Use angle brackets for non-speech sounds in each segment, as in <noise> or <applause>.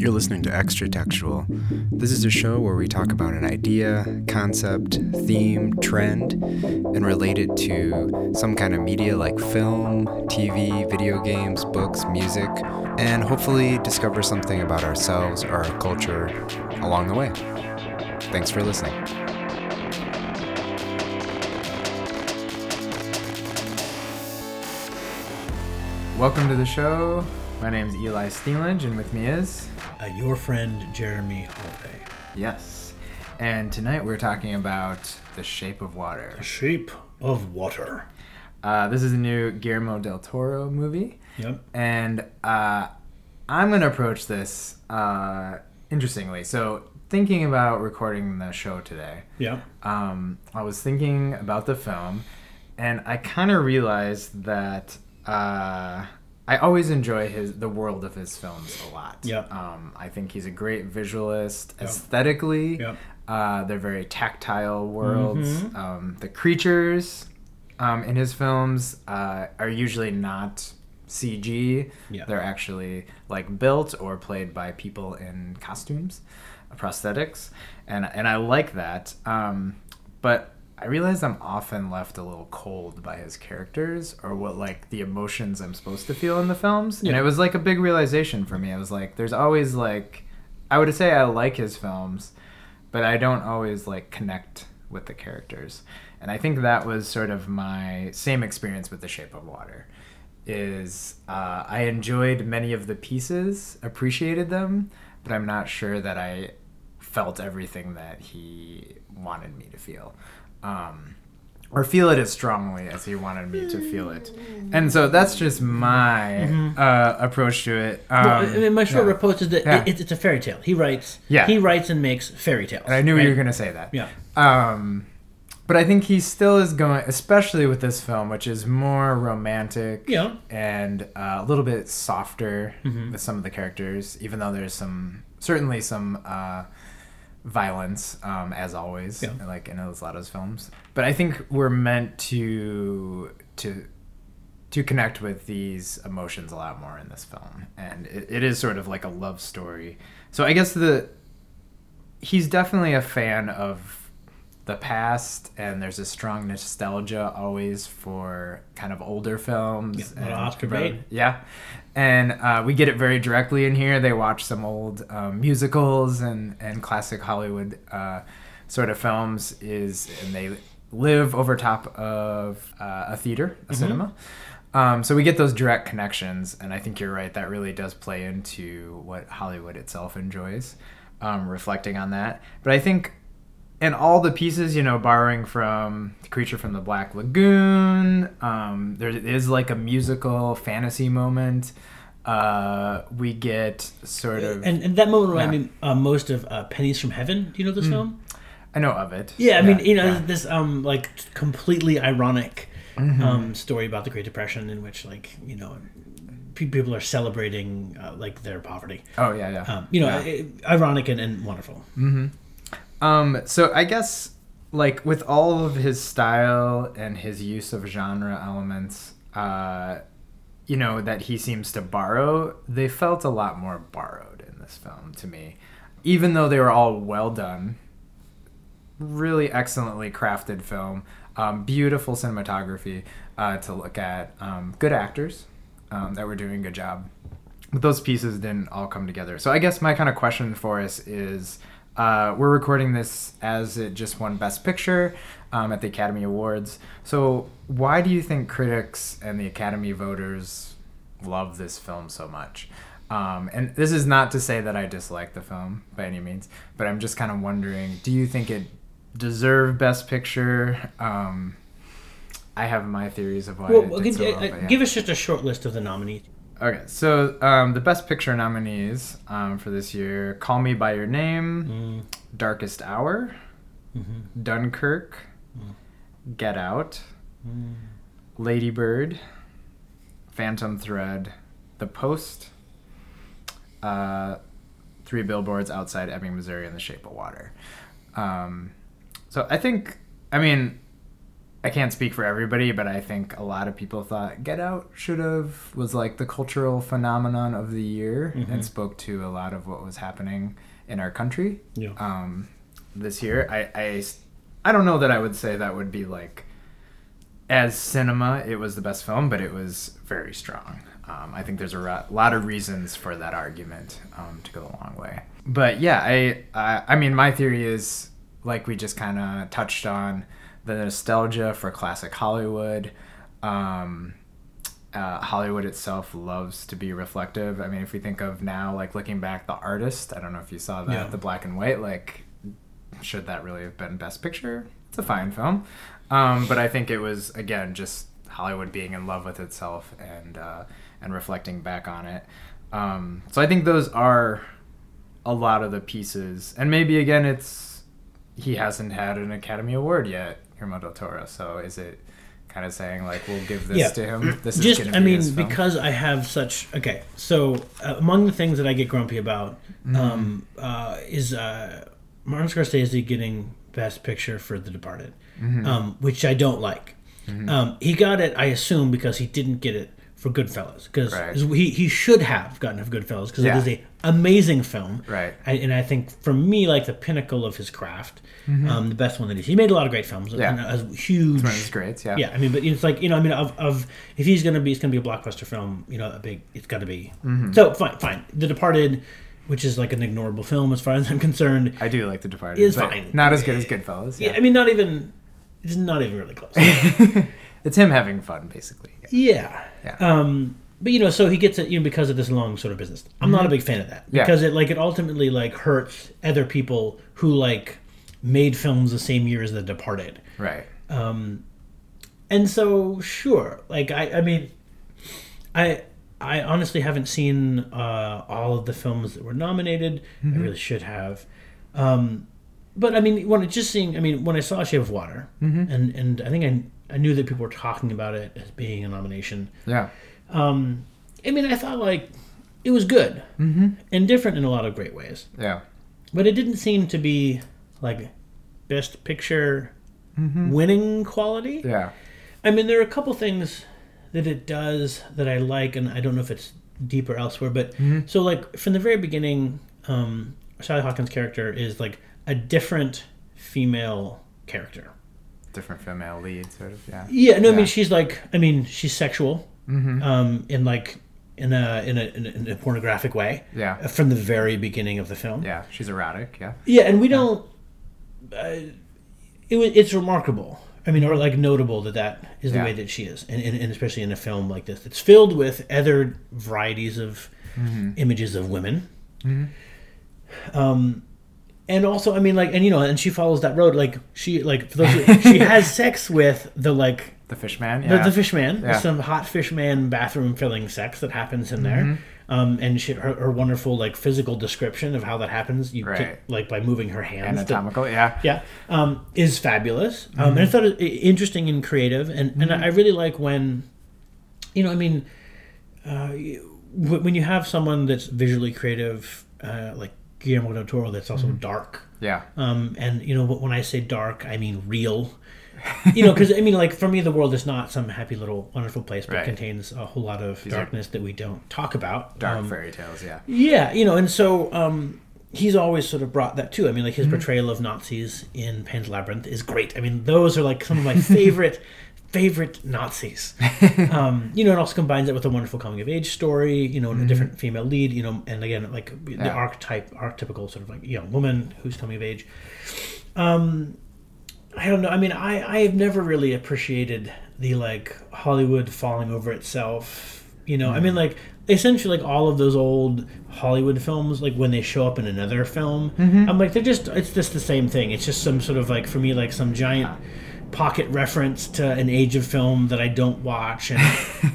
You're listening to Extra Textual. This is a show where we talk about an idea, concept, theme, trend, and relate it to some kind of media like film, TV, video games, books, music, and hopefully discover something about ourselves or our culture along the way. Thanks for listening. Welcome to the show. My name is Eli Steenledge, and with me is uh, your friend Jeremy Holiday. Yes. And tonight we're talking about The Shape of Water. The Shape of Water. Uh, this is a new Guillermo del Toro movie. Yep. And uh, I'm going to approach this uh, interestingly. So, thinking about recording the show today, yeah. Um, I was thinking about the film, and I kind of realized that uh, I always enjoy his the world of his films a lot. Yeah. Um, I think he's a great visualist. Yep. Aesthetically, yep. uh, they're very tactile worlds. Mm-hmm. Um, the creatures um, in his films uh, are usually not CG. Yeah. They're actually like built or played by people in costumes, prosthetics, and and I like that. Um, but I realize I'm often left a little cold by his characters or what like the emotions I'm supposed to feel in the films. Yeah. And it was like a big realization for me. I was like, there's always like, I would say I like his films, but I don't always like connect with the characters. And I think that was sort of my same experience with The Shape of Water. Is uh, I enjoyed many of the pieces, appreciated them, but I'm not sure that I felt everything that he wanted me to feel um, or feel it as strongly as he wanted me to feel it. And so that's just my mm-hmm. uh, approach to it. Um, well, I mean, my short yeah. approach is that yeah. it, it's a fairy tale. He writes, yeah. he writes and makes fairy tales. And I knew right? you were going to say that. Yeah. Um, but I think he still is going, especially with this film, which is more romantic yeah. and uh, a little bit softer mm-hmm. with some of the characters, even though there's some, certainly some uh, violence, um, as always, yeah. like in a lot of his films. But I think we're meant to to to connect with these emotions a lot more in this film, and it, it is sort of like a love story. So I guess the he's definitely a fan of the past and there's a strong nostalgia always for kind of older films yeah, and Oscar bait. yeah and uh, we get it very directly in here they watch some old um, musicals and and classic hollywood uh, sort of films is and they live over top of uh, a theater a mm-hmm. cinema um, so we get those direct connections and i think you're right that really does play into what hollywood itself enjoys um, reflecting on that but i think and all the pieces, you know, borrowing from the creature from the Black Lagoon. Um, there is like a musical fantasy moment. Uh, we get sort of and, and that moment reminded yeah. me uh, most of uh, Pennies from Heaven. Do you know this mm. film? I know of it. Yeah, I yeah, mean, you know, yeah. this um like completely ironic mm-hmm. um story about the Great Depression in which like you know people are celebrating uh, like their poverty. Oh yeah, yeah. Um, you know, ironic and, and wonderful. Mm-hmm. Um, so I guess like with all of his style and his use of genre elements, uh, you know, that he seems to borrow, they felt a lot more borrowed in this film to me. Even though they were all well done, really excellently crafted film, um, beautiful cinematography uh, to look at, um, good actors um, that were doing a good job. But those pieces didn't all come together. So I guess my kind of question for us is uh, we're recording this as it just won Best Picture um, at the Academy Awards. So, why do you think critics and the Academy voters love this film so much? Um, and this is not to say that I dislike the film by any means, but I'm just kind of wondering do you think it deserved Best Picture? Um, I have my theories of why. Well, so well, uh, give us just a short list of the nominees. Okay, so um, the best picture nominees um, for this year: "Call Me by Your Name," mm. "Darkest Hour," mm-hmm. "Dunkirk," mm. "Get Out," mm. "Lady Bird," "Phantom Thread," "The Post," uh, Three Billboards Outside Ebbing, Missouri, and "The Shape of Water." Um, so I think, I mean, I can't speak for everybody, but I think a lot of people thought Get Out should have was like the cultural phenomenon of the year Mm-hmm. and spoke to a lot of what was happening in our country Yeah. um, this year. I, I I don't know that I would say that would be like as cinema it was the best film, but it was very strong. Um, I think there's a ro- lot of reasons for that argument um, to go a long way. But yeah, I I, I mean my theory is like we just kind of touched on the nostalgia for classic Hollywood. Um, uh, Hollywood itself loves to be reflective. I mean, if we think of now, like looking back, The Artist. I don't know if you saw that, Yeah. the black and white. Like, should that really have been Best Picture? It's a fine film, um, but I think it was again just Hollywood being in love with itself and uh, and reflecting back on it. Um, so I think those are a lot of the pieces, and maybe again, it's he hasn't had an Academy Award yet, Guillermo del Toro. So is it kind of saying like we'll give this Yeah. to him? This is just i be mean because i have such okay so uh, among the things that i get grumpy about Mm-hmm. um, uh, is uh, martin scorsese getting best picture for the departed Mm-hmm. um, which i don't like um, he got it i assume because he didn't get it for goodfellas because Right. he, he should have gotten it for goodfellas because Yeah. it is a amazing film Right. I, and i think for me like the pinnacle of his craft um, the best one that he's he made a lot of great films Mm-hmm. Yeah. and a huge One of his greats, yeah. yeah, I mean, but it's like you know, I mean, of, of if he's gonna be, it's gonna be a blockbuster film. You know, a big, it's got to be. Mm-hmm. So fine, fine. The Departed, which is like an ignorable film as far as I'm concerned. I do like The Departed. Is fine. Not as good as Goodfellas. Yeah, Yeah. I mean, not even. It's not even really close. <laughs> it's him having fun, basically. yeah. Yeah. Um. But you know, so he gets it, you know, because of this long sort of business. I'm not a big fan of that Mm-hmm. Yeah. because it like it ultimately like hurts other people who like made films the same year as The Departed. Right. Um, and so sure like i i mean i i honestly haven't seen uh all of the films that were nominated i really should have um but i mean when it just seeing i mean when i saw shape of water and and i think i i knew that people were talking about it as being a nomination Yeah. um i mean i thought like it was good mm-hmm. and different in a lot of great ways Yeah. but it didn't seem to be like best picture winning quality Yeah. I mean, there are a couple things that it does that I like, and I don't know if it's deeper elsewhere. But so, like from the very beginning, um, Sally Hawkins' character is like a different female character. Different female lead, sort of. Yeah. Yeah, no, I mean she's like, I mean she's sexual, um, in like in a in a in a, pornographic way Yeah. from the very beginning of the film. Yeah. She's erotic. Yeah. Yeah, and we don't. Uh, it was it's remarkable. I mean, or like notable that that is the Yeah. way that she is, and, and, and especially in a film like this, it's filled with other varieties of Mm-hmm. images of women. Um, and also, I mean, like, and you know, and she follows that road. Like she, like for those, who, she <laughs> has sex with the like The fish man. the, Yeah. the fish man. Yeah. Some hot fish man bathroom filling sex that happens in Mm-hmm. there. Um, and she, her, her wonderful like physical description of how that happens, you Right. like by moving her hands. Anatomical. Yeah. yeah, um, is fabulous. Um, Mm-hmm. and I thought it interesting and creative, and and I really like when, you know, I mean, uh, when you have someone that's visually creative, uh, like Guillermo del Toro, that's also Mm-hmm. dark. Yeah. Um, and you know, wh- when I say dark, I mean real. <laughs> you know, because I mean, like for me, the world is not some happy little wonderful place, but Right. contains a whole lot of are darkness that we don't talk about. Dark Um, fairy tales. Yeah. yeah, you know, and so um, he's always sort of brought that too. I mean, like Mm-hmm. his portrayal of Nazis in Pan's Labyrinth is great. I mean, those are like some of my <laughs> favorite, favorite Nazis. <laughs> Um, you know, it also combines it with a wonderful coming of age story. You know, and a different female lead. You know, and again, like the Mm-hmm. Yeah. archetype, archetypical sort of like young woman who's coming of age. Um, I don't know. I mean, I I have never really appreciated the like Hollywood falling over itself. You know, I mean, like essentially, like all of those old Hollywood films, like when they show up in another film, I'm like, they're just it's just the same thing. It's just some sort of like for me, like some giant pocket reference to an age of film that I don't watch, and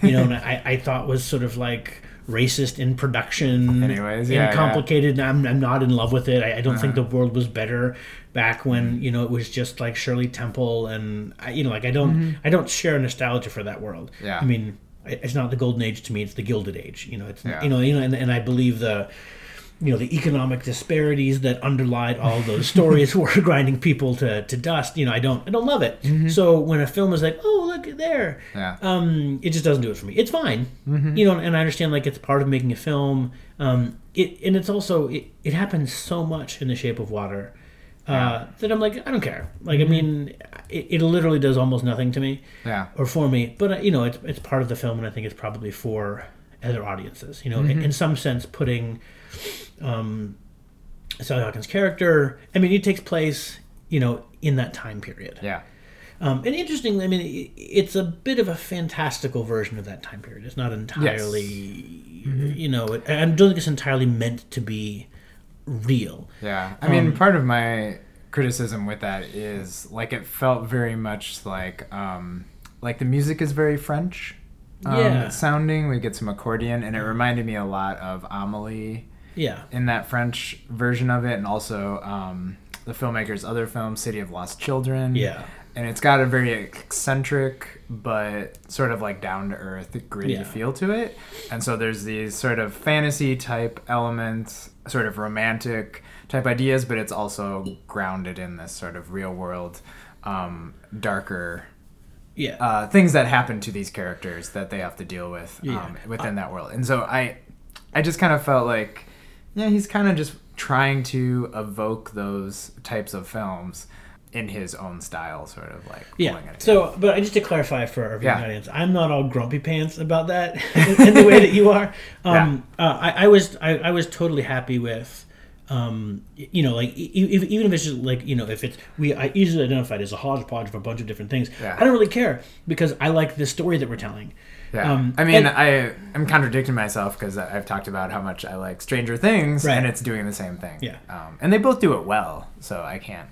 you know, and <laughs> I I thought was sort of like racist in production Anyways, and yeah, yeah. complicated and I'm, I'm not in love with it I, I don't think Uh-huh. the world was better back when you know it was just like Shirley Temple and I, you know like I don't I don't share nostalgia for that world Mm-hmm. Yeah. I mean it's not the golden age to me it's the gilded age you know it's Yeah. you know you know and, and I believe the you know the economic disparities that underlied all those stories were <laughs> grinding people to, to dust. You know, I don't I don't love it. So when a film is like, oh look there, Yeah. um, it just doesn't do it for me. It's fine, you know, and I understand like it's part of making a film. Um, it and it's also it, it happens so much in The Shape of Water uh, that I'm like I don't care. Like I mean, it, it literally does almost nothing to me Yeah. or for me. But uh, you know, it's it's part of the film, and I think it's probably for other audiences. You know, in, in some sense, putting um, Sally Hawkins' character. I mean, it takes place, you know, in that time period. Yeah. Um, and interestingly, I mean, it's a bit of a fantastical version of that time period. It's not entirely, Yes. you know, it, I don't think it's entirely meant to be real. Yeah. I mean, part of my criticism with that is like it felt very much like um like the music is very French. Um, Yeah. sounding. We get some accordion and it reminded me a lot of Amelie Yeah. in that French version of it and also um the filmmaker's other film City of Lost Children. Yeah. And it's got a very eccentric but sort of like down to earth, gritty Yeah. feel to it. And so there's these sort of fantasy type elements, sort of romantic type ideas, but it's also grounded in this sort of real world, um, darker Yeah. uh, things that happen to these characters that they have to deal with um, Yeah. within that world. And so I, I just kind of felt like, yeah, he's kind of just trying to evoke those types of films in his own style, sort of like Yeah. it So, but I just to clarify for our viewing Yeah. audience, I'm not all grumpy pants about that <laughs> in, in the way that you are. <laughs> Um, uh, I, I was I, I was totally happy with. Um, you know, like e- even if it's just like you know, if it's we, I easily identified as a hodgepodge of a bunch of different things. Yeah. I don't really care because I like the story that we're telling. Yeah. Um, I mean, and- I I'm contradicting myself because I've talked about how much I like Stranger Things, Right. and it's doing the same thing. Yeah. Um, and they both do it well, so I can't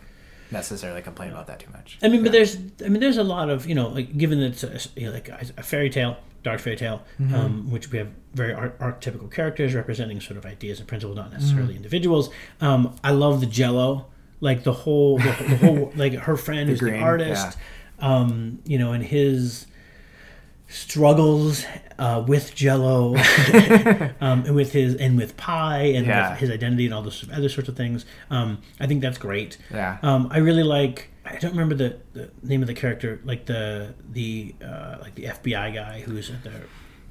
necessarily complain about that too much. I mean, but there's, I mean, there's a lot of, you know, like given that it's a, you know, like a, fairy tale, dark fairy tale, um, which we have very ar- archetypical characters representing sort of ideas and principles, not necessarily individuals. Um, I love the Jello, like the whole, the, the whole, like her friend <laughs> who's the green, artist, um, you know, and his struggles uh, with Jello, <laughs> um, and with his and with pie and Yeah. with his identity and all those other sorts of things. Um, I think that's great. Yeah. Um, I really like. I don't remember the, the name of the character, like the the uh, like the FBI guy who's at the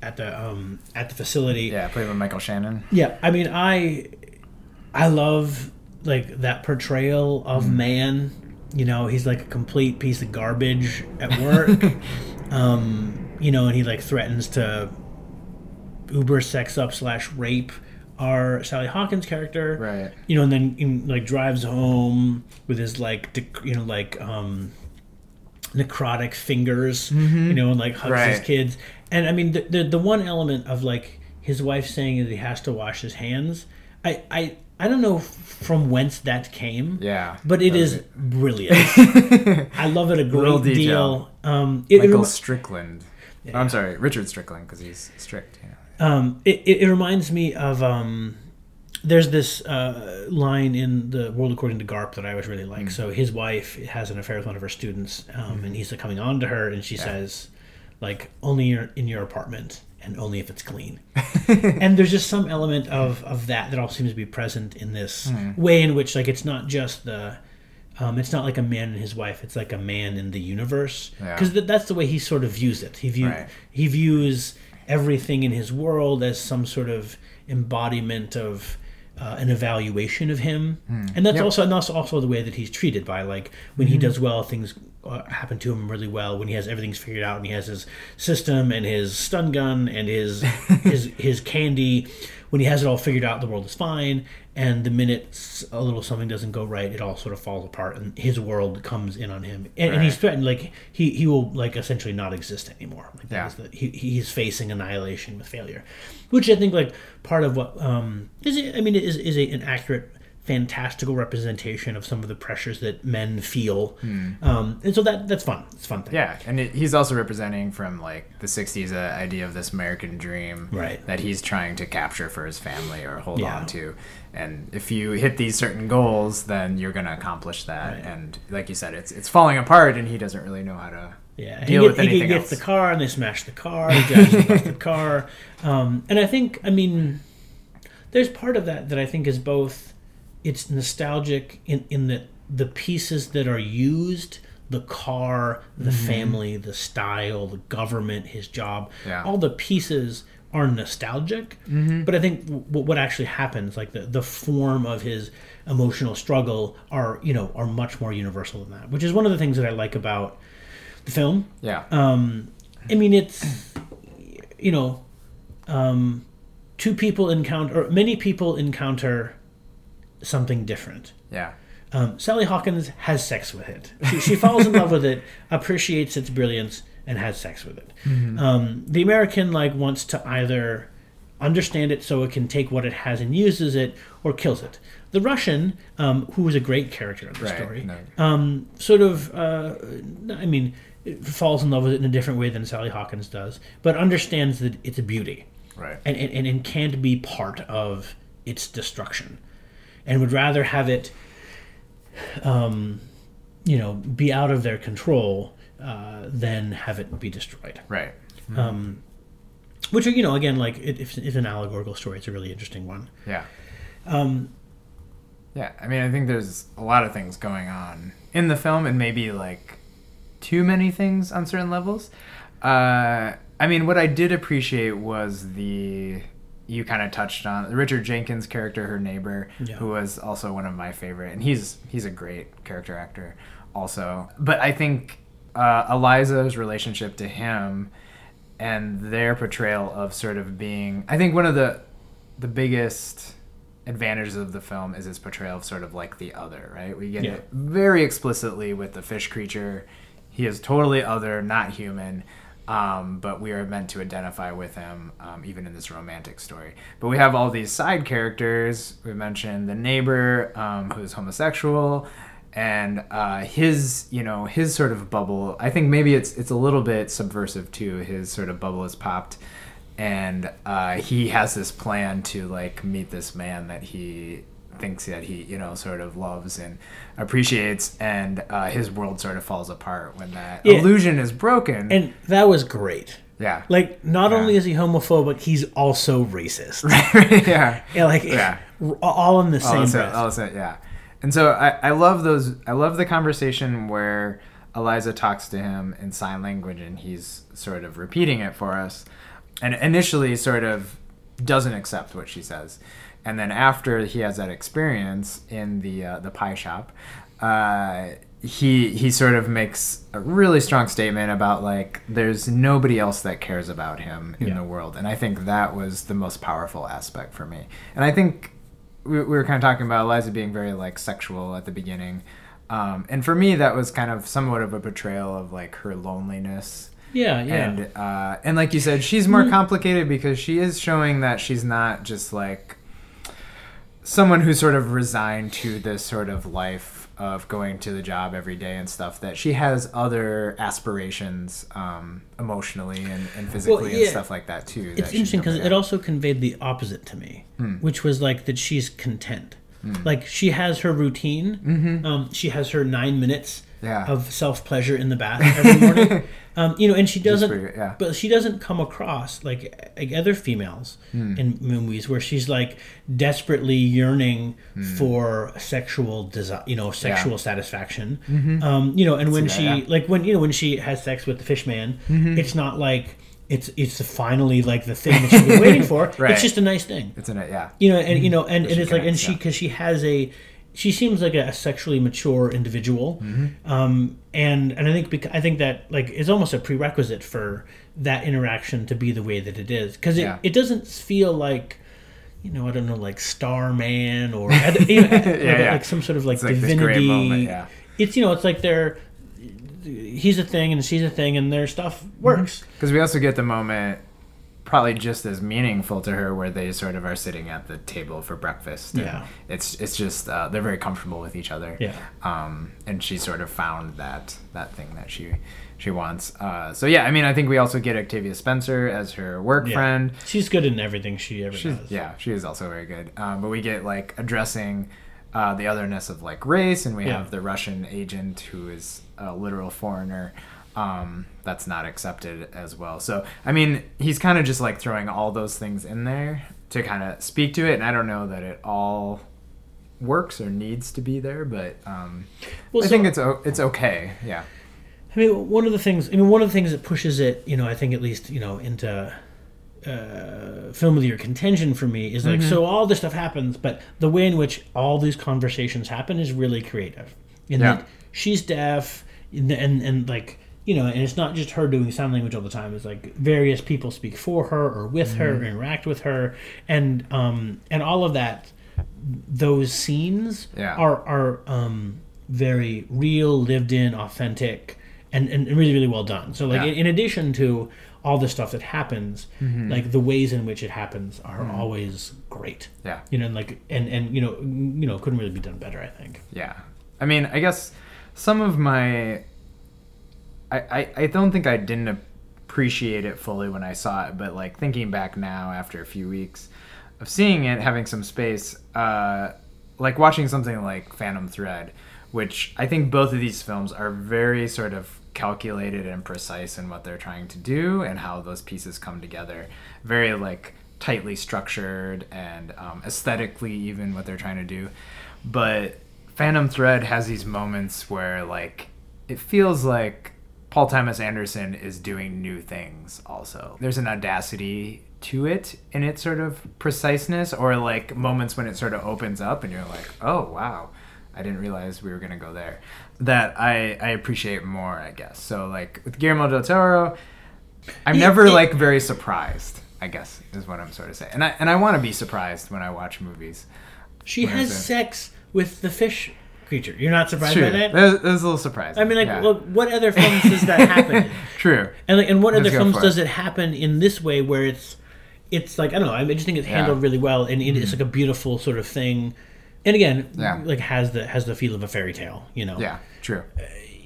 at the um, at the facility. Yeah, played with Michael Shannon. Yeah, I mean, I I love like that portrayal of Mm-hmm. man. You know, he's like a complete piece of garbage at work. <laughs> um, you know, and he like threatens to uber sex up slash rape our Sally Hawkins character. Right. You know, and then in, like drives home with his like dec- you know like um necrotic fingers. You know, and like hugs his kids. And I mean, the, the the one element of like his wife saying that he has to wash his hands. I I I don't know from whence that came. Yeah. But it That brilliant. <laughs> I love it a great detail. deal. Um, it, it Michael Strickland. Oh, I'm sorry, Richard Strickland, because he's strict. You know. um, it, it, it reminds me of um, there's this uh, line in the World According to Garp that I always really like. So his wife has an affair with one of her students, um, and he's coming on to her, and she says, like, only your, in your apartment and only if it's clean. <laughs> and there's just some element of, of that that all seems to be present in this way in which, like, it's not just the. Um, it's not like a man and his wife. It's like a man in the universe. Yeah. Because th- that's the way he sort of views it. He view Right. he views everything in his world as some sort of embodiment of uh, an evaluation of him, and that's Yep. also and that's also the way that he's treated by like when he does well, things uh, happen to him really well. When he has everything's figured out and he has his system and his stun gun and his <laughs> his his candy, when he has it all figured out, the world is fine. And the minute a little something doesn't go right, it all sort of falls apart, and his world comes in on him. And, and he's threatened, like he he will like essentially not exist anymore. Like that Yeah. is the, he he's facing annihilation with failure, which I think like part of what um is it, I mean is is a, an accurate fantastical representation of some of the pressures that men feel, um, and so that that's fun. It's a fun thing. Yeah, and it, he's also representing from like the '60s uh, idea of this American dream Right. that he's trying to capture for his family or hold Yeah. on to. And if you hit these certain goals, then you're gonna accomplish that. Right. And like you said, it's it's falling apart, and he doesn't really know how to Yeah, deal he, with get, he anything gets else. the car and they smash the car. He drives the <laughs> car, um, and I think I mean there's part of that that I think is both it's nostalgic in in that the pieces that are used the car the Mm-hmm. family the style the government his job Yeah. all the pieces are nostalgic Mm-hmm. but i think w- what actually happens like the, the form of his emotional struggle are you know are much more universal than that which is one of the things that i like about the film Yeah. um, I mean, it's you know, um, two people encounter or many people encounter something different. yeah. Um, Sally Hawkins has sex with it. She, she falls in love with it, appreciates its brilliance, and has sex with it. Um, the American like wants to either understand it so it can take what it has and uses it, or kills it. The Russian, um, who is a great character in the Right. story, No. um, sort of, uh, I mean, falls in love with it in a different way than Sally Hawkins does, but understands that it's a beauty Right. and, and, and can't be part of its destruction and would rather have it, um, you know, be out of their control uh, than have it be destroyed. Right. Um, which, you know, again, like, it, if it's an allegorical story, it's a really interesting one. Yeah. Um, Yeah, I mean, I think there's a lot of things going on in the film, and maybe like too many things on certain levels. Uh, I mean, what I did appreciate was the you kind of touched on Richard Jenkins' character, her neighbor, Yeah. who was also one of my favorite, and he's he's a great character actor, also. But I think uh, Eliza's relationship to him and their portrayal of sort of being, I think one of the the biggest advantages of the film is its portrayal of sort of like the other, right? We get Yeah. it very explicitly with the fish creature. He is totally other, not human, um, but we are meant to identify with him, um, even in this romantic story. But we have all these side characters. We mentioned the neighbor um, who's homosexual, and uh, his, you know, his sort of bubble. I think maybe it's it's a little bit subversive too. His sort of bubble is popped and uh, he has this plan to like meet this man that he thinks that he you know sort of loves and appreciates and uh, his world sort of falls apart when that Yeah. illusion is broken and that was great. yeah Like, not Yeah. only is he homophobic, he's also racist. <laughs> yeah Yeah, like Yeah. all in the all same of a breath. all of a sudden, yeah and so I, I love those i love the conversation where eliza talks to him in sign language and he's sort of repeating it for us and initially sort of doesn't accept what she says and then after he has that experience in the uh, the pie shop uh, he he sort of makes a really strong statement about like there's nobody else that cares about him in Yeah. the world. And i think that was the most powerful aspect for me. And i think we, we were kind of talking about eliza being very like sexual at the beginning. Um, and for me that was kind of somewhat of a portrayal of like her loneliness. Yeah, yeah. and uh, and like you said, she's more complicated because she is showing that she's not just like someone who's sort of resigned to this sort of life of going to the job every day and stuff. That she has other aspirations, um, emotionally and, and physically and yeah. stuff like that too. it's interesting because it also conveyed the opposite to me, Hmm. which was like that she's content. Like she has her routine. Mm-hmm. Um, she has her nine minutes Yeah. of self pleasure in the bath every morning. <laughs> um, you know, and she doesn't. pretty yeah. But she doesn't come across like, like other females Hmm. in movies where she's like desperately yearning Hmm. for sexual desire, you know, sexual satisfaction. Um, you know, and when Mm-hmm. She yeah. Mm-hmm. like when you know when she has sex with the fish man, it's not like. It's, it's finally like the thing that she's been waiting for. <laughs> Right. It's just a nice thing it's a yeah. you know and you know and, and it's like and she because she has a she seems like a, sexually mature individual Mm-hmm. um and and i think bec- i think that like is almost a prerequisite for that interaction to be the way that it is because it, Yeah. it doesn't feel like you know i don't know like starman or <laughs> you know, like, yeah. like some sort of like It's like divinity moment, yeah. it's you know it's like they're he's a thing and she's a thing and their stuff Mm-hmm. works Because we also get the moment, probably just as meaningful to her, where they sort of are sitting at the table for breakfast. and Yeah. it's it's just uh, they're very comfortable with each other. Yeah. Um, and she sort of found that that thing that she she wants. Uh, so yeah, I mean, I think we also get Octavia Spencer as her work Yeah. friend. she's good in everything she ever She's, does yeah, she is also very good. Um, but we get like addressing uh, the otherness of like race, and we Yeah. have the Russian agent who is a literal foreigner. Um, that's not accepted as well. So I mean, he's kind of just like throwing all those things in there to kind of speak to it, and I don't know that it all works or needs to be there, but um, Well, I so- think it's it's okay. Yeah. I mean, one of the things. I mean, one of the things that pushes it, you know, I think at least, you know, into uh, film of the year contention for me is like, so all this stuff happens, but the way in which all these conversations happen is really creative. In Yeah. that she's deaf, and, and and like you know, and it's not just her doing sign language all the time. It's like various people speak for her or with her, or interact with her, and um and all of that. Those scenes Yeah. are are um very real, lived in, authentic, and, and really really well done. So like Yeah. in, addition to all the stuff that happens, like the ways in which it happens are always great. Yeah. You know, and like and and you know you know couldn't really be done better. I think. Yeah. I mean, I guess some of my. I, I, I don't think I didn't appreciate it fully when I saw it, but like thinking back now after a few weeks of seeing it, having some space, uh, like watching something like Phantom Thread, which I think both of these films are very sort of calculated and precise in what they're trying to do and how those pieces come together. Very like tightly structured and um, aesthetically even what they're trying to do. But Phantom Thread has these moments where like it feels like Paul Thomas Anderson is doing new things also. There's an audacity to it in its sort of preciseness or like moments when it sort of opens up and you're like, "Oh, wow. I didn't realize we were going to go there." That I I appreciate more, I guess. So like with Guillermo del Toro, I'm never it- like very surprised, I guess is what I'm sort of saying. And I and I want to be surprised when I watch movies. She has sex with the fish creature. You're not surprised by that? That, was a little surprising. I mean, like, yeah. look, what other films does that <laughs> happen? in? True. And like, and what Let's other films does it. happen in this way, where it's, it's like I don't know. I just think it's Yeah. Mm-hmm. handled really well, and it- it's like a beautiful sort of thing. And again, Yeah. like has the has the feel of a fairy tale, you know. Yeah. True.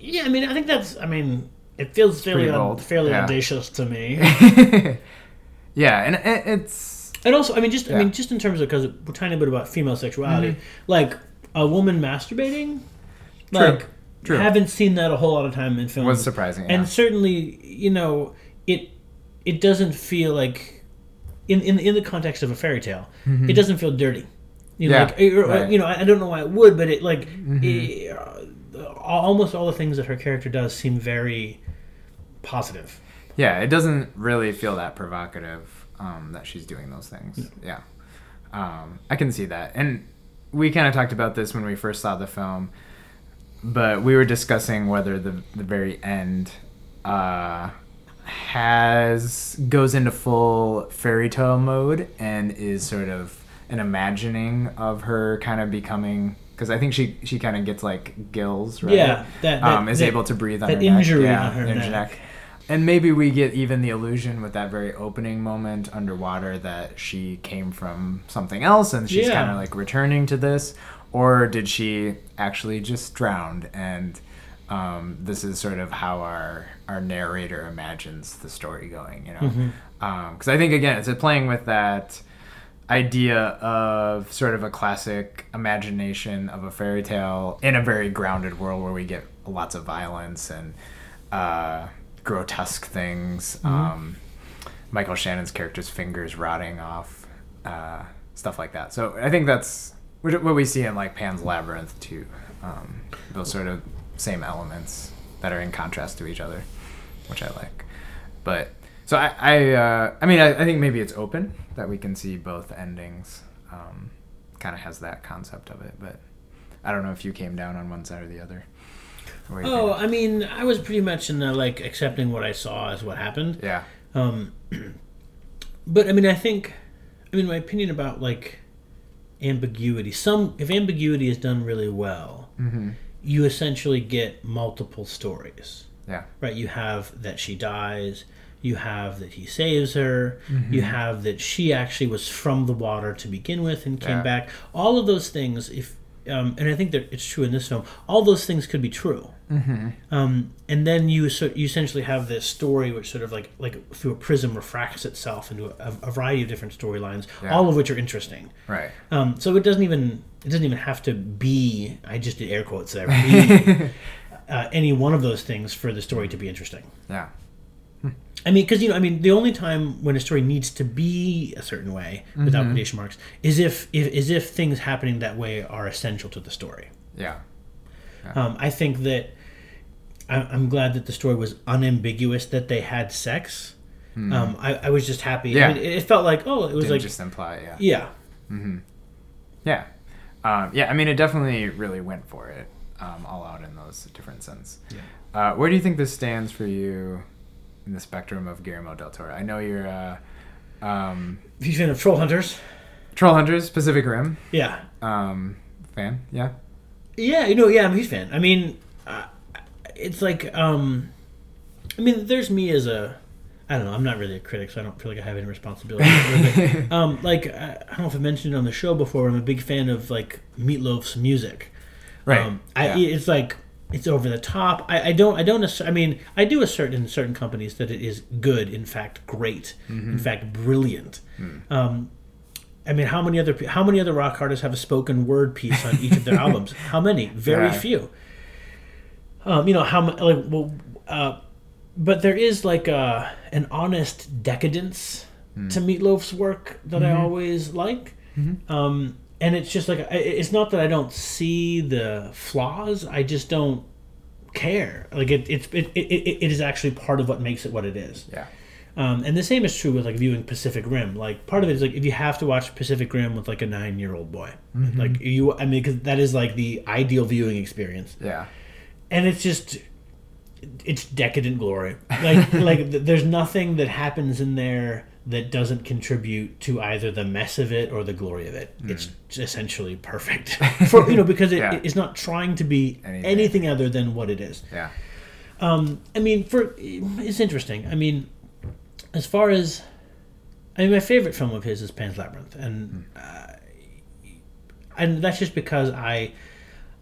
Yeah, I mean, I think that's. I mean, it feels fairly bold. fairly Yeah. audacious to me. <laughs> yeah, and it, it's and also, I mean, just I mean, just in terms of because we're tiny bit about female sexuality, Mm-hmm. like a woman masturbating, like True. haven't seen that a whole lot of time in films. was surprising. and certainly you know it it doesn't feel like in in, in the context of a fairy tale it doesn't feel dirty you know, Mm-hmm. Yeah, like, or- right. Mm-hmm. you know I don't know why it would but it like it, uh, almost all the things that her character does seem very positive yeah, it doesn't really feel that provocative um, that she's doing those things. Yeah, um, I can see that, and we kind of talked about this when we first saw the film, but we were discussing whether the the very end uh, has goes into full fairy tale mode and is sort of an imagining of her kind of becoming because I think she she kind of gets like gills right Yeah, that- that- um, is that- able to breathe on that her neck. injury yeah, on her injured neck. And maybe we get even the illusion with that very opening moment underwater that she came from something else and she's Yeah. kind of like returning to this or did she actually just drown and um, this is sort of how our our narrator imagines the story going you know Mm-hmm. because i think again it's playing with that idea of sort of a classic imagination of a fairy tale in a very grounded world where we get lots of violence and uh, grotesque things. Um, Michael Shannon's character's fingers rotting off, uh, stuff like that. So I think that's what what we see in like Pan's Labyrinth too. Um, those sort of same elements that are in contrast to each other, which I like. But so I I, uh, I mean I, I think maybe it's open that we can see both endings. Um, kind of has that concept of it, but I don't know if you came down on one side or the other. What do you oh i mean i was pretty much in the like accepting what i saw as what happened yeah, Um, <clears throat> but I mean, I think, I mean, my opinion about like ambiguity. Some if ambiguity is done really well, mm-hmm. you essentially get multiple stories. yeah, Right? You have that she dies. You have that he saves her. Mm-hmm. You have that she actually was from the water to begin with and came Yeah. back. All of those things, if um, and I think that it's true in this film. All those things could be true. mm-hmm. Um, and then you so you essentially have this story which sort of like like through a prism refracts itself into a, a variety of different storylines, Yeah. all of which are interesting. right. Um, so it doesn't even it doesn't even have to be. I just did air quotes there. be- <laughs> uh, any one of those things for the story to be interesting. Yeah. I mean, because you know, I mean, the only time when a story needs to be a certain way without quotation marks is if, if is if things happening that way are essential to the story. Yeah. Um, I think that I, I'm glad that the story was unambiguous that they had sex. Um, I, I was just happy. Yeah. I mean, it, felt like oh, it was Didn't like just imply, yeah. yeah, Yeah. Um, yeah, I mean, it definitely really went for it um, all out in those different sense. Yeah. Uh, where do you think this stands for you in the spectrum of Guillermo del Toro? I know you're uh, um, If you're a fan of Troll Hunters, Troll Hunters, Pacific Rim yeah, um, fan. Yeah. yeah, you know, yeah, I'm a huge fan. I mean, uh, it's like, um, I mean, there's me as a, I don't know, I'm not really a critic, so I don't feel like I have any responsibility. <laughs> um, like, I, I don't know if I mentioned it on the show before, I'm a big fan of like Meatloaf's music. Right. Um, I, yeah. It's like it's over the top. I, I don't. I don't. I mean, I do assert in certain companies that it is good. In fact, great. Mm-hmm. In fact, brilliant. Hmm. Um, I mean, how many other how many other rock artists have a spoken word piece on each of their <laughs> albums? How many? Very Yeah. few. Um, you know how like well, uh, but there is like a an honest decadence Hmm. to Meatloaf's work that Mm-hmm. I always like. Um, and it's just like it's not that I don't see the flaws. I just don't care. Like it, it's it, it, it, is actually part of what makes it what it is. yeah. Um, and the same is true with like viewing Pacific Rim. Like part of it is like if you have to watch Pacific Rim with like a nine year old boy, like you, I mean, because that is like the ideal viewing experience. Yeah. And it's just, it's decadent glory. Like <laughs> like there's nothing that happens in there that doesn't contribute to either the mess of it or the glory of it. It's essentially perfect <laughs> <laughs> for you know because it, Yeah. it's not trying to be Anything. anything other than what it is. Yeah. Um, I mean, for it's interesting. I mean, as far as I mean, my favorite film of his is Pan's Labyrinth, and uh, and that's just because I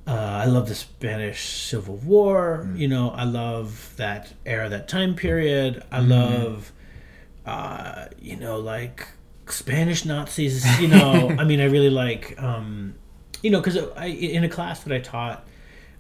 uh, I love the Spanish Civil War. You know, I love that era, that time period. I love, uh, you know, like Spanish Nazis. You know, <laughs> I mean, I really like, um, you know, because I in a class that I taught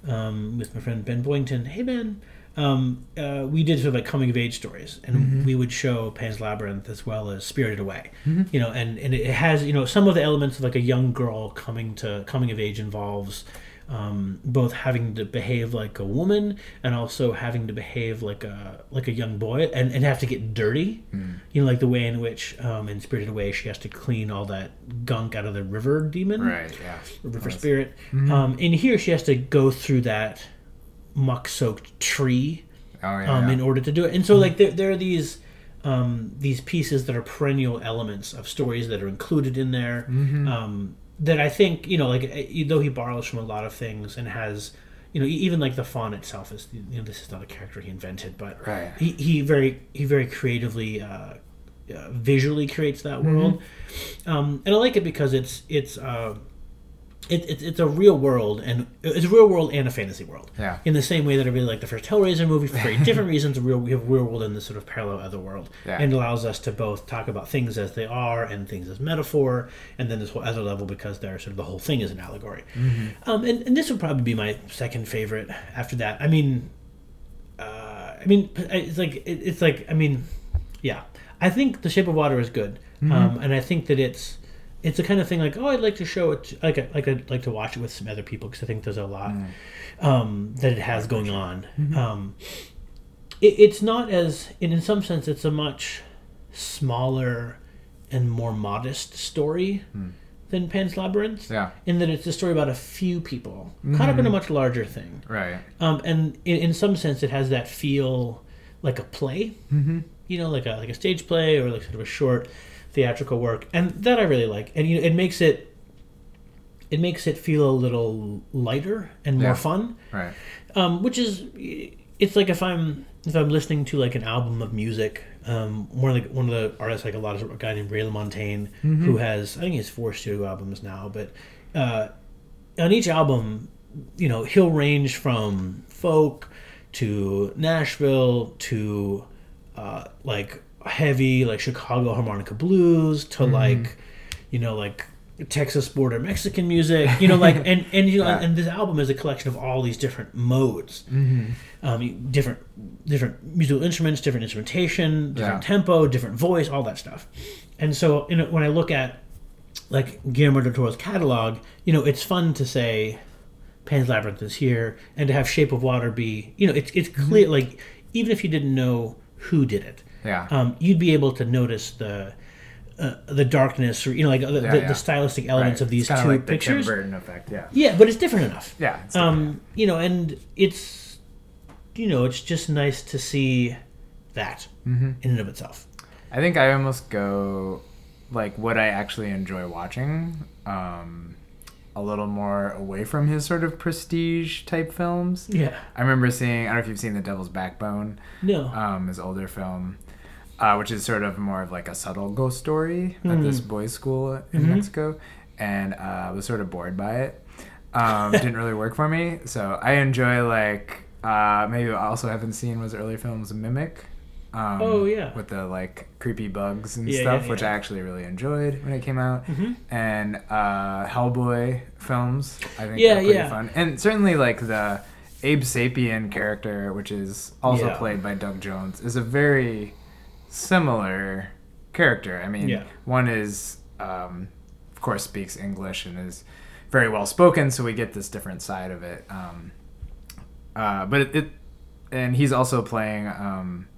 um, with my friend Ben Boynton. Hey Ben, um, uh, we did sort of like coming of age stories, and we would show Pan's Labyrinth as well as Spirited Away. You know, and and it has you know some of the elements of like a young girl coming to coming of age involves. Um, both having to behave like a woman and also having to behave like a like a young boy and, and have to get dirty you know like the way in which um, in spirited away she has to clean all that gunk out of the river demon Right. Yeah. river spirit. Um, in here, she has to go through that muck-soaked tree Oh yeah. um, yeah. in order to do it. And so, like, there, there are these um, these pieces that are perennial elements of stories that are included in there. Um, that I think you know, like, eh, though he borrows from a lot of things and has. You know, even like the fawn itself is, you know, this is not a character he invented, but Right. he, he very he very creatively uh, uh, visually creates that world, um, and I like it because it's it's uh, it, it, it's a real world and it's a real world and a fantasy world. Yeah. In the same way that I really like the first Hellraiser movie for very <laughs> different reasons. Real we have real world and this sort of parallel other world, Yeah. and allows us to both talk about things as they are and things as metaphor, and then this whole other level because they're sort of the whole thing is an allegory. Um, and, and this would probably be my second favorite after that. I mean, uh, I mean, it's like it, it's like I mean, yeah. I think The Shape of Water is good, um, and I think that it's it's the kind of thing like oh I'd like to show it to, like I, like I'd like to watch it with some other people because I think there's a lot um, that it has going on. Um, it, it's not as in in some sense it's a much smaller and more modest story than Pan's Labyrinth. Yeah. In that it's a story about a few people caught up in a much larger thing. Right. Um, and in, in some sense, it has that feel like a play, mm-hmm. you know, like a like a stage play or like sort of a short theatrical work, and that I really like. And you know, it makes it it makes it feel a little lighter and more Yeah. fun, Right. um, which is it's like if I'm if I'm listening to like an album of music. Um, one of the one of the artists like a lot of a guy named Ray LaMontagne who has I think he has four studio albums now, but uh, on each album, you know, he'll range from folk to Nashville to uh, like heavy like Chicago harmonica blues to like you know like Texas border Mexican music, you know, like and and you know, <laughs> Yeah. and this album is a collection of all these different modes, Mm-hmm. um, different different musical instruments, different instrumentation, different Yeah. tempo, different voice, all that stuff. And so, you know, when I look at like Guillermo del Toro's catalog, you know, it's fun to say Pan's Labyrinth is here, and to have Shape of Water be, you know, it's it's clear. Mm-hmm. Like even if you didn't know who did it, Yeah. um, you'd be able to notice the uh, the darkness or you know like the, Yeah, the, yeah. the stylistic elements Right. of these two like pictures. The Tim Burton effect. Yeah. Yeah, but it's different enough. Yeah. it's Um, you know, and it's you know, it's just nice to see that Mm-hmm. in and of itself. I think I almost go like what I actually enjoy watching um, a little more away from his sort of prestige type films. Yeah. I remember seeing I don't know if you've seen The Devil's Backbone, No. um, his older film, uh, which is sort of more of like a subtle ghost story at this boys' school in Mexico, and uh, I was sort of bored by it. Um, <laughs> didn't really work for me, so I enjoy like uh, maybe I also haven't seen was earlier films Mimic. Um, Oh, yeah. with the like creepy bugs and Yeah, stuff, yeah, which. I actually really enjoyed when it came out, Mhm. and uh, Hellboy films I think Yeah, pretty yeah. fun, and certainly like the Abe Sapien character, which is also Yeah. played by Doug Jones, is a very similar character. I mean, Yeah. one is, um, of course, speaks English and is very well spoken, so we get this different side of it. Um, uh, but it, it, and he's also playing um,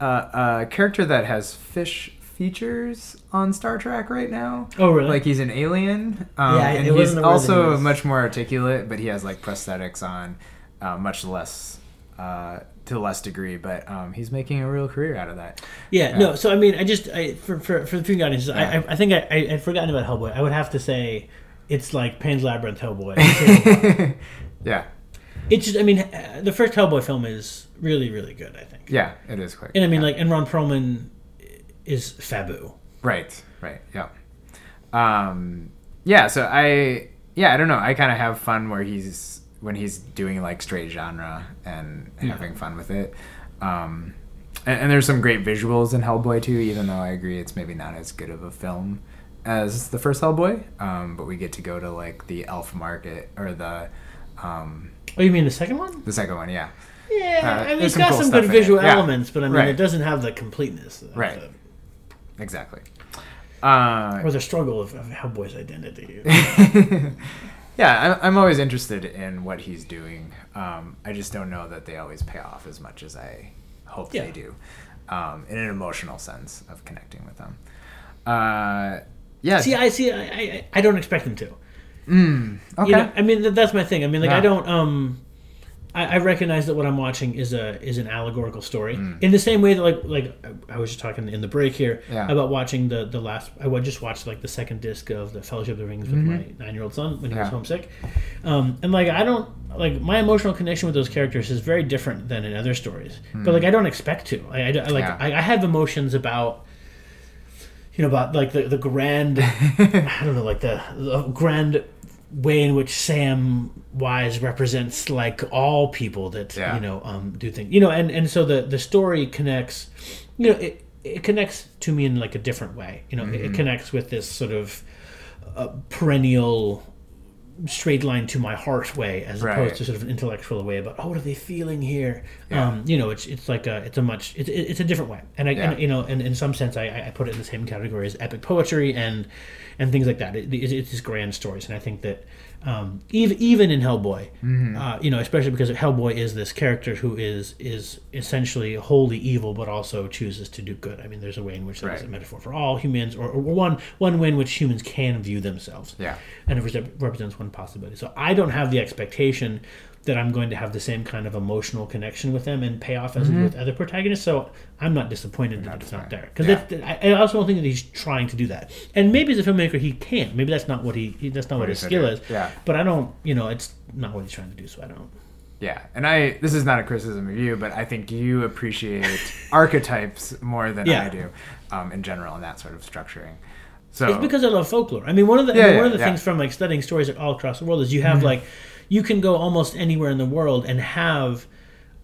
a, a character that has fish features on Star Trek right now. Oh, really? Like he's an alien. Um, Yeah, and he's wasn't the word that he also much more articulate, but he has like prosthetics on, uh, much less. Uh, to a less degree, but um, he's making a real career out of that. Yeah, no. So I mean, I just I, for for for the viewing audiences, I, Yeah. I I think I, I I'd forgotten about Hellboy. I would have to say it's like Pan's Labyrinth Hellboy. <laughs> yeah, it's just I mean the first Hellboy film is really really good. I think. yeah, it is quick. And I mean Yeah. like and Ron Perlman is Fabu. Right, right, yeah. Um, yeah, so I, yeah, I don't know. I kind of have fun where he's when he's doing like straight genre and Yeah. having fun with it. Um, and, and there's some great visuals in Hellboy too, even though I agree it's maybe not as good of a film as the first Hellboy. Um, but we get to go to like the elf market or the, um, Oh, you mean the second one? the second one, yeah. Yeah, Uh, I mean it's some got cool some good visual Yeah. elements, but I mean Right. it doesn't have the completeness. Of Right. the- Exactly. Uh, or the struggle of, of Hellboy's identity. <laughs> yeah, I, I'm always interested in what he's doing. Um, I just don't know that they always pay off as much as I hope Yeah. they do, um, in an emotional sense of connecting with them. Uh, yeah. see, I see. I, I I don't expect them to. mm, okay. You know, I mean, that's my thing. I mean, like, Yeah. I don't. Um, I, I recognize that what I'm watching is a is an allegorical story. Mm. In the same way that, like, like I- was just talking in the break here Yeah. about watching the the last. I just watched like the second disc of the Fellowship of the Rings with my nine year old son when he was Mm-hmm. Homesick. Um, and like, I don't like my emotional connection with those characters is very different than in other stories. But like, I don't expect to. I, I, I like Mm. Yeah. I, I have emotions about. You know about like the, the grand <laughs> I don't know, like the, the grand way in which Sam Wise represents like all people that Yeah. you know um, do things. You know, and and so the the story connects. You know, it it connects to me in like a different way. You know, it, Mm-hmm. it connects with this sort of uh, perennial straight line to my heart way as Right. opposed to sort of an intellectual way about oh what are they feeling here Yeah. um, you know it's it's like a it's a much it's, it's a different way and I Yeah. and, you know and in some sense I, I put it in the same category as epic poetry and and things like that it, it, it's just grand stories and I think that um, even even in Hellboy Mm-hmm. uh, you know especially because Hellboy is this character who is is essentially wholly evil but also chooses to do good I mean there's a way in which that is a metaphor for all humans or, or one one way in which humans can view themselves Yeah. and it rep- represents one possibility. So I don't have the expectation that I'm going to have the same kind of emotional connection with them and payoff as with other protagonists. So I'm not disappointed that it's not there because Yeah. I also don't think that he's trying to do that. And maybe as a filmmaker he can't. Maybe that's not what he he- that's not what, What his skill is. Yeah. But I don't. You know, it's not what he's trying to do. So I don't. Yeah, and I this is not a criticism of you, but I think you appreciate <laughs> archetypes more than Yeah. I do, um, in general, in that sort of structuring. So It's because I love folklore. I mean, one of the Yeah, I mean, one of the. Mm-hmm. things from like studying stories all across the world is you have like you can go almost anywhere in the world and have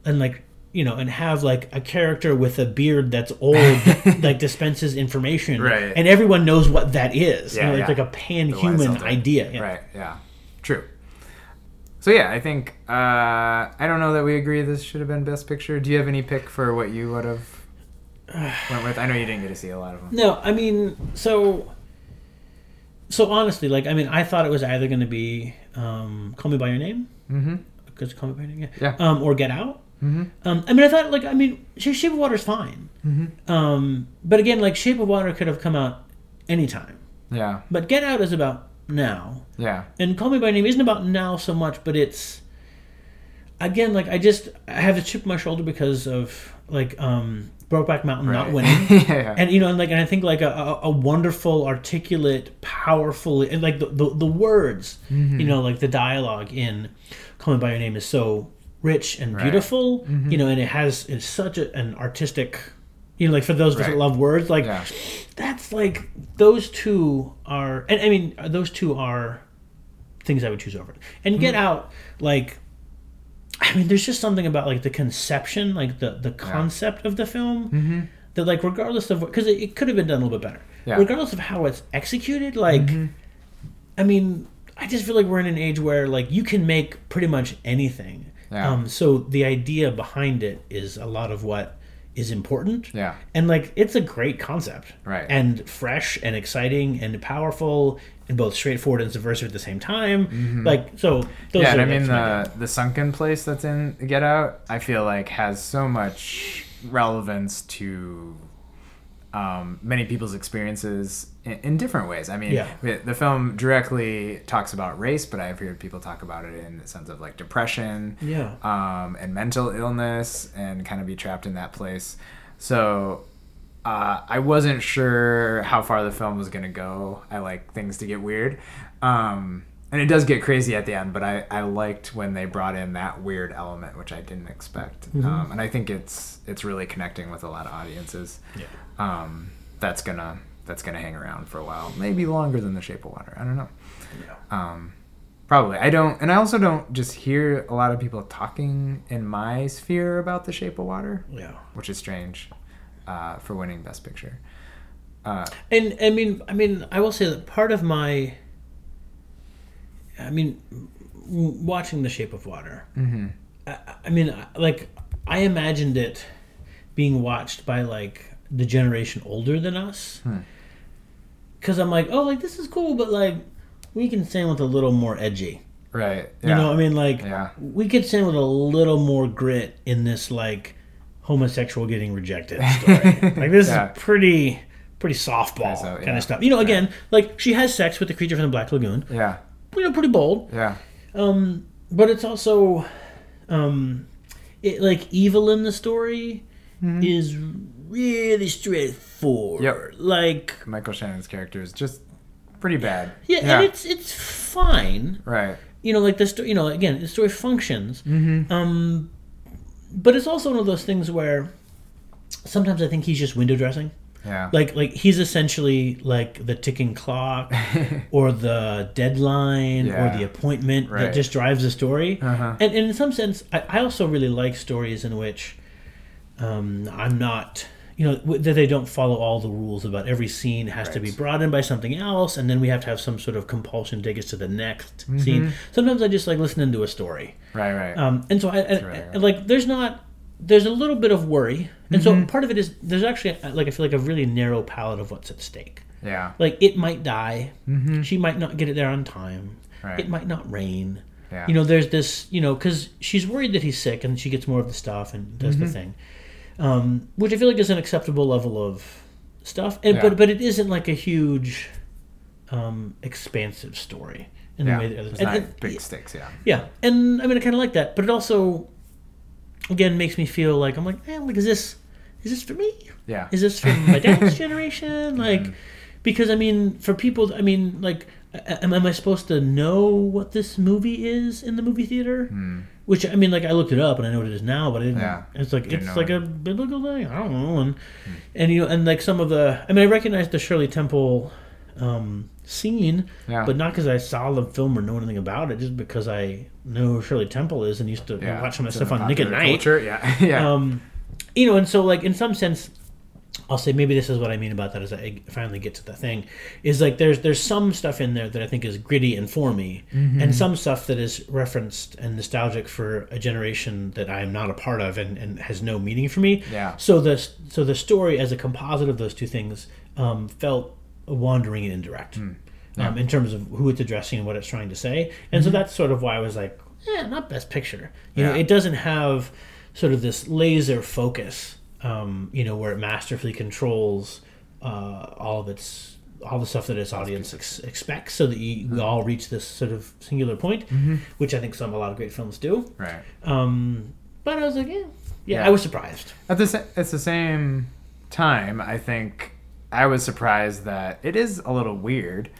and like you know, and have like a character with a beard that's old, <laughs> like dispenses information, Right. And everyone knows what that is. Yeah, you know, yeah. it's like a pan-human idea. yeah. Right. Yeah. True. So yeah, I think uh, I don't know that we agree this should have been Best Picture. Do you have any pick for what you would have <sighs> went with? I know you didn't get to see a lot of them. No, I mean, so, so honestly, like, I mean, I thought it was either going to be um, "Call Me by Your Name" Mm-hmm. because "Call Me by Your Name," yeah, Yeah. um, or "Get Out." Mm-hmm. Um, I mean, I thought, like, I mean, Shape of Water is fine, Mm-hmm. um, but again, like, Shape of Water could have come out anytime, Yeah. but Get Out is about now, Yeah. and Call Me by Your Name isn't about now so much, but it's again, like, I just I have a chip on my shoulder because of like um, Brokeback Mountain not winning. <laughs> yeah. and you know, and like, and I think like a, a, a wonderful, articulate, powerful, and like the the, the words, Mm-hmm. you know, like the dialogue in "Coming by Your Name" is so rich and Right. beautiful, Mm-hmm. you know, and it has it's such a, an artistic, you know, like for those of us that love words, like yeah. that's like those two are, and I mean, those two are things I would choose over. And. Get Out, like. I mean, there's just something about like the conception, like the the concept of the film, Mm-hmm. that like regardless of because it, it could have been done a little bit better Yeah. Mm-hmm. regardless of how it's executed like i mean i just feel like we're in an age where like you can make pretty much anything Yeah. um so the idea behind it is a lot of what is important Yeah. and like it's a great concept Right. and fresh and exciting and powerful and both straightforward and subversive at the same time like so those Mm-hmm. yeah, are and I mean the the sunken place that's in Get Out, I feel like has so much relevance to um, many people's experiences in, in different ways. I mean, Yeah. the, film directly talks about race, but I've heard people talk about it in the sense of like depression, Yeah. um, and mental illness, and kind of be trapped in that place. So. Uh, I wasn't sure how far the film was gonna go. I like things to get weird, um, and it does get crazy at the end. But I, I liked when they brought in that weird element, which I didn't expect. Um, and I think it's it's really connecting with a lot of audiences. Yeah. Um, that's gonna that's gonna hang around for a while, maybe longer than The Shape of Water. I don't know. Um, probably. I don't, and I also don't just hear a lot of people talking in my sphere about The Shape of Water, yeah which is strange uh, for winning Best Picture. Uh, And I mean, I mean, I will say that part of my, I mean, watching The Shape of Water. mhm. I, I mean, like I imagined it being watched by like the generation older than us, Hmm. because I'm like, oh, like this is cool, but like we can sing with a little more edgy. Right. You Yeah. know, I mean, like Yeah. we could sing with a little more grit in this like homosexual getting rejected <laughs> story. like this Yeah. is pretty pretty softball so, kind of stuff. You know, again, like she has sex with the creature from the Black Lagoon. yeah. You know, pretty bold. Yeah. Um, but it's also, um, it like evil in the story is really straightforward. Yep. Like Michael Shannon's character is just pretty bad. yeah, and it's it's fine. right. You know, like the story. You know, again, the story functions. Mm-hmm. Um, but it's also one of those things where sometimes I think he's just window dressing. Yeah. Like like he's essentially like the ticking clock <laughs> or the deadline Yeah. or the appointment Right. that just drives the story. Uh-huh. And, and in some sense, I, I also really like stories in which um, I'm not, you know, that they don't follow all the rules about every scene has to be brought in by something else, and then we have to have some sort of compulsion to take us to the next Mm-hmm. scene. Sometimes I just like listening to a story. right. Right. Um, and so I, I, right, I- like there's not there's a little bit of worry, and Mm-hmm. so part of it is there's actually uh, like I feel like a really narrow palette of what's at stake. yeah. Like it might die, Mm-hmm. she might not get it there on time, Right. it might not rain. Yeah. You know, there's this, you know, because she's worried that he's sick, and she gets more of the stuff and does Mm-hmm. the thing, um, which I feel like is an acceptable level of stuff, and Yeah. but but it isn't like a huge, um, expansive story in yeah. the way that It's and- and- big stakes. Yeah. yeah, and I mean, I kind of like that, but it also, again, makes me feel like I'm like, man, like, is this, is this for me? Yeah. Is this for my dad's <laughs> generation? Like, because I mean, for people, I mean, like, am, am I supposed to know what this movie is in the movie theater? Which I mean, like, I looked it up and I know what it is now, but I didn't. Yeah. It's like it's like it. a biblical thing. I don't know, and and you know, and like some of the, I mean, I recognize the Shirley Temple um, scene, Yeah. but not because I saw the film or know anything about it, just because I know who Shirley Temple is and used to Yeah, watch some of my stuff on Nick at Nite. Culture. Yeah, <laughs> yeah. Um, you know, and so like in some sense, I'll say maybe this is what I mean about that as I finally get to the thing, is like there's there's some stuff in there that I think is gritty and for me, Mm-hmm. and some stuff that is referenced and nostalgic for a generation that I am not a part of and, and has no meaning for me. Yeah. So the so the story as a composite of those two things um, felt wandering and indirect. Hmm. Um, in terms of who it's addressing and what it's trying to say, and so that's sort of why I was like, eh, not best picture. You know, Mm-hmm. It doesn't have sort of this laser focus, um, you know, where it masterfully controls uh, all of its all the stuff that its audience ex- expects, so that you, Mm-hmm. we all reach this sort of singular point, which I think some a lot of great films do. right. Um, but I was like, yeah, yeah, Yeah. I was surprised. At the sa- it's the same time, I think I was surprised that it is a little weird.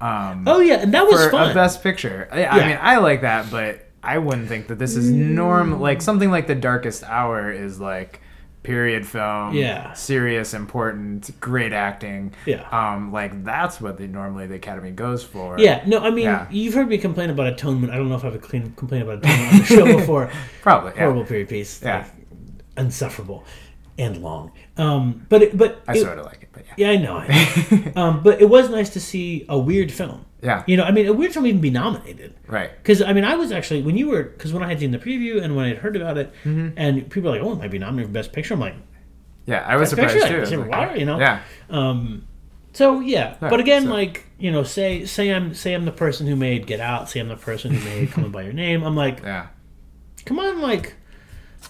Um, Oh yeah, and that was for fun. a best picture. I, I mean, I like that, but I wouldn't think that this is norm. Like something like The Darkest Hour is like period film, Yeah. serious, important, great acting. Yeah. um, like that's what they normally the Academy goes for. yeah, no, I mean, Yeah. you've heard me complain about Atonement. I don't know if I've clean, complained about Atonement on the show <laughs> before. probably. Yeah. Horrible period piece. Yeah. like, insufferable and long. Um, but it, but I it- sort of like it, but yeah, Yeah, I know. I know. <laughs> um, but it was nice to see a weird film. Yeah, You know, I mean, a weird film even be nominated. right. Because I mean, I was actually when you were because when I had seen the preview and when I had heard about it, Mm-hmm. and people were like, "Oh, it might be nominated for best picture." I'm like, Yeah, I was surprised Picture, too. like, I was Civil like, you know? Yeah, um, so yeah. Yeah, but again, so- like you know, say say I'm say I'm the person who made Get Out. Say I'm the person who made Coming by Your Name. I'm like, yeah, come on, like,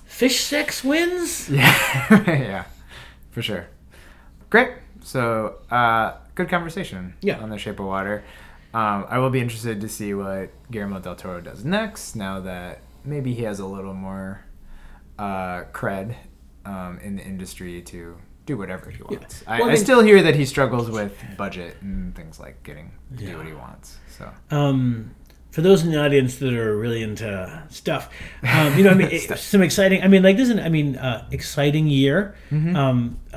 Fish Sex wins. <laughs> yeah, <laughs> yeah, for sure. Great. So, uh, good conversation. Yeah. On the Shape of Water. Um, I will be interested to see what Guillermo del Toro does next. Now that maybe he has a little more uh, cred um, in the industry to do whatever he wants. I, Well, I I mean- still hear that he struggles with budget and things like getting to do what he wants. So. um, for those in the audience that are really into stuff, um, you know, I mean, <laughs> it, some exciting. I mean, like this is, an, I mean, uh, exciting year. Mm-hmm. Um, uh,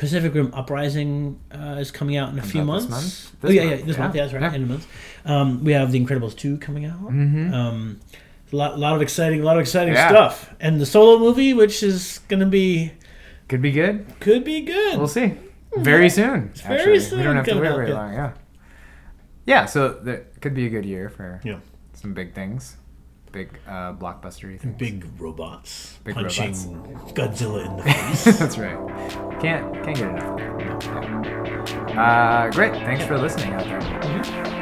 Pacific Rim Uprising uh, is coming out in a few months. this month? oh yeah, yeah, this yeah. month. Yeah, that's right. Yeah. End of month. Um, we have The Incredibles two coming out. Mhm. Um, a lot, lot of exciting, a lot of exciting Yeah. stuff, and the solo movie, which is going to be Could be good. could be good. We'll see. Very soon. very actually. We don't have to wait very long. Yeah. Yeah. So that could be a good year for Yeah. some big things, big uh, blockbustery things. Big robots Big punching robots. Godzilla in the <laughs> face. That's right. Can't can't get enough of that. Uh, great. Thanks for listening out there.